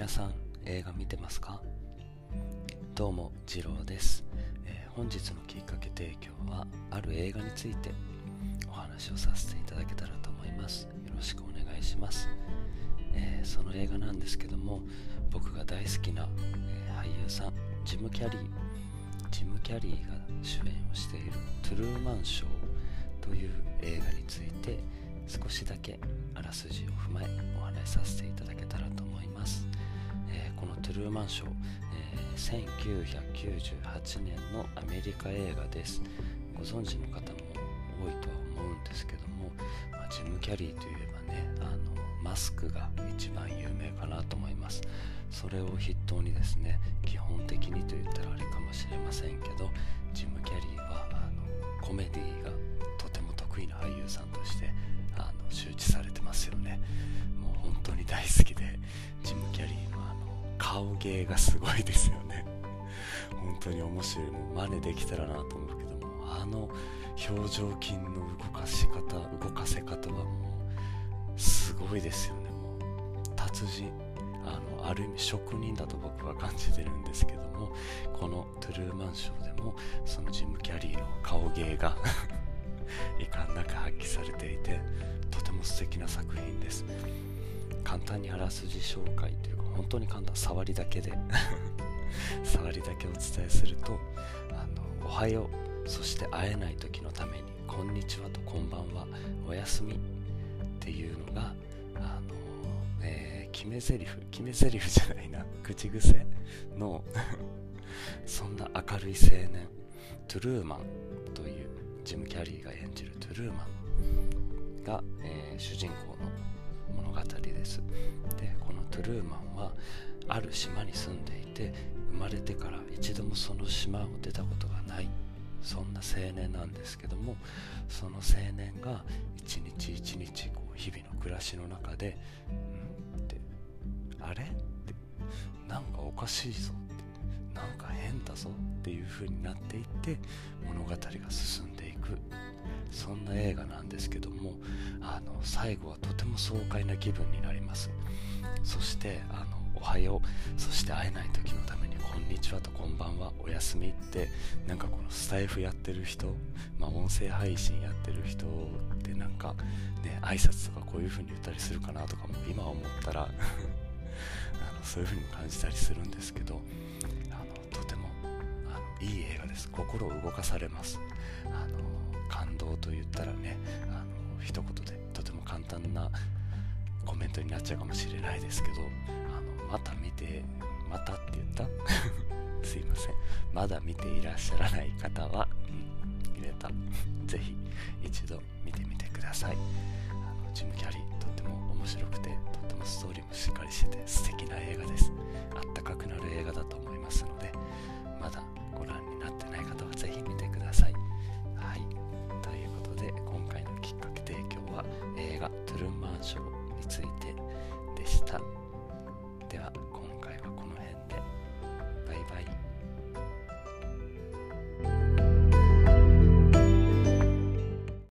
皆さん映画見てますか？どうも次郎です、えー、本日のきっかけ提供はある映画についてお話をさせていただけたらと思います。よろしくお願いします、えー、その映画なんですけども僕が大好きな、えー、俳優さんジム・キャリージム・キャリーが主演をしている「トゥルーマンショー」という映画について少しだけあらすじを踏まえお話しさせていただけたらと思います。えー、この「トゥルーマンショー」えー、1998年のアメリカ映画です。ご存知の方も多いとは思うんですけども、まあ、ジム・キャリーといえばねあのマスクが一番有名かなと思います。それを筆頭にですね基本的にと言ったらあれかもしれませんけどジム・キャリーはあのコメディーがとても得意な俳優さんとしてあの周知されてますよね。もう本当に大好きでジム・キャリーの顔芸がすごいですよね。本当に面白い。もう真似できたらなと思うけどもあの表情筋の動かし方動かせ方はもうすごいですよね。もう達人あのある意味職人だと僕は感じてるんですけどもこのトゥルーマンショーでもそのジム・キャリーの顔芸が 遺憾なく発揮されていてとても素敵な作品です。簡単にあらすじ紹介という本当に簡単触りだけで。触りだけお伝えするとあのおはようそして会えない時のためにこんにちはとこんばんはおやすみっていうのがあの、えー、決め台詞決め台詞じゃないな。口癖の そんな明るい青年トゥルーマンというジム・キャリーが演じるトゥルーマンが、えー、主人公の物語です。でこのトゥルーマンある島に住んでいて生まれてから一度もその島を出たことがないそんな青年なんですけどもその青年が一日一日こう日々の暮らしの中で「ん?」って「あれ?」って「なんかおかしいぞ」って「なんか変だぞ」っていう風になっていって物語が進んでいくそんな映画なんですけどもあの最後はとても爽快な気分になりますそしてあのおはよう。そして会えない時のためにこんにちはとこんばんは。おやすみってなんかこのスタイフやってる人、まあ、音声配信やってる人ってなんかね挨拶とかこういう風に言ったりするかなとかも今思ったら あのそういう風に感じたりするんですけどあのとてもあのいい映画です。心を動かされます。あの感動と言ったらねあの一言でとても簡単なコメントになっちゃうかもしれないですけどあのまた見てまたって言った？すいません。まだ見ていらっしゃらない方は、うん、入れた。ぜひ一度見てみてください。あのジム・キャリーとっても面白くてとってもストーリーもしっかりしてて素敵な映画です。あったかくなる映画だと思いますのでまだご覧になってない方はぜひ見てください。はい。ということで今回のきっかけ提供は映画「トゥルンマンショー」についてでした。